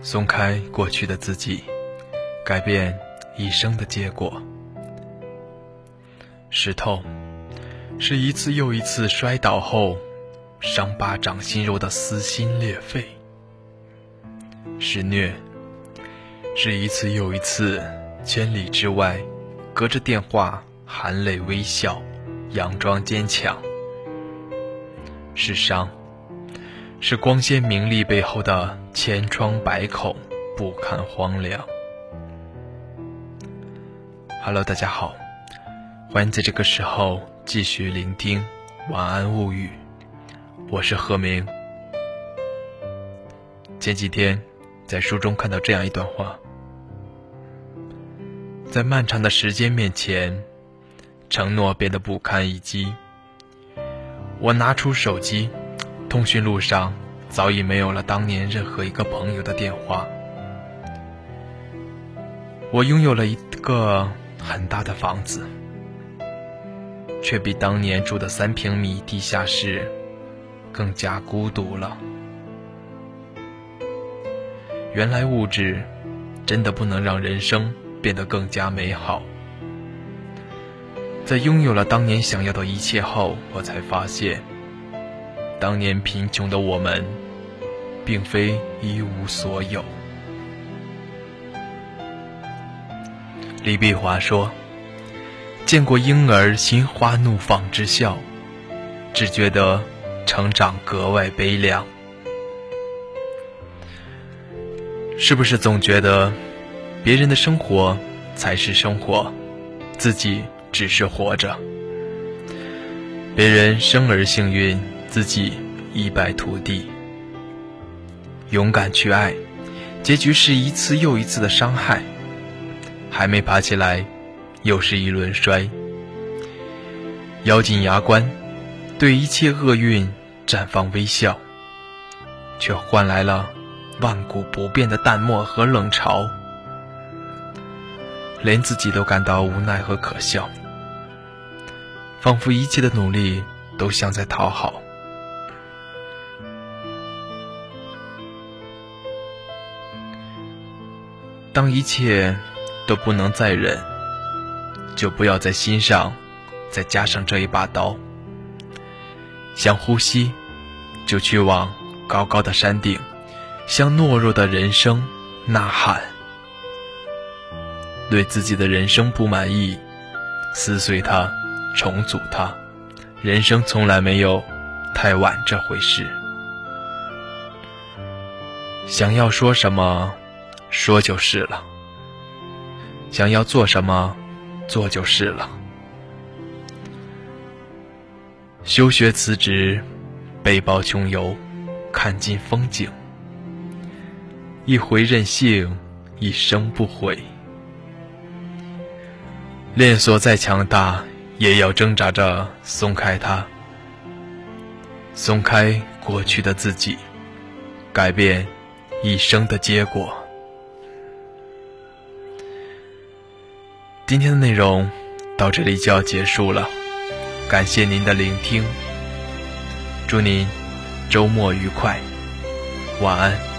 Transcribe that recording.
松开过去的自己，改变一生的结果。是痛，是一次又一次摔倒后，伤疤长心肉的撕心裂肺；是虐，是一次又一次千里之外，隔着电话含泪微笑，佯装坚强；是伤，是光鲜名利背后的千疮百孔，不堪荒凉。Hello，大家好。欢迎在这个时候继续聆听《晚安物语》，我是何明。前几天在书中看到这样一段话：在漫长的时间面前，承诺变得不堪一击。我拿出手机，通讯录上早已没有了当年任何一个朋友的电话。我拥有了一个很大的房子。却比当年住的三平米地下室更加孤独了。原来物质真的不能让人生变得更加美好。在拥有了当年想要的一切后，我才发现，当年贫穷的我们，并非一无所有。李碧华说。见过婴儿心花怒放之笑，只觉得成长格外悲凉。是不是总觉得别人的生活才是生活，自己只是活着？别人生而幸运，自己一败涂地。勇敢去爱，结局是一次又一次的伤害，还没爬起来。又是一轮摔，咬紧牙关，对一切厄运绽放微笑，却换来了万古不变的淡漠和冷嘲，连自己都感到无奈和可笑，仿佛一切的努力都像在讨好。当一切都不能再忍。就不要在心上再加上这一把刀。想呼吸，就去往高高的山顶，向懦弱的人生呐喊。对自己的人生不满意，撕碎它，重组它。人生从来没有太晚这回事。想要说什么，说就是了。想要做什么。做就是了。休学辞职，背包穷游，看尽风景。一回任性，一生不悔。链锁再强大，也要挣扎着松开它。松开过去的自己，改变一生的结果。今天的内容到这里就要结束了，感谢您的聆听，祝您周末愉快，晚安。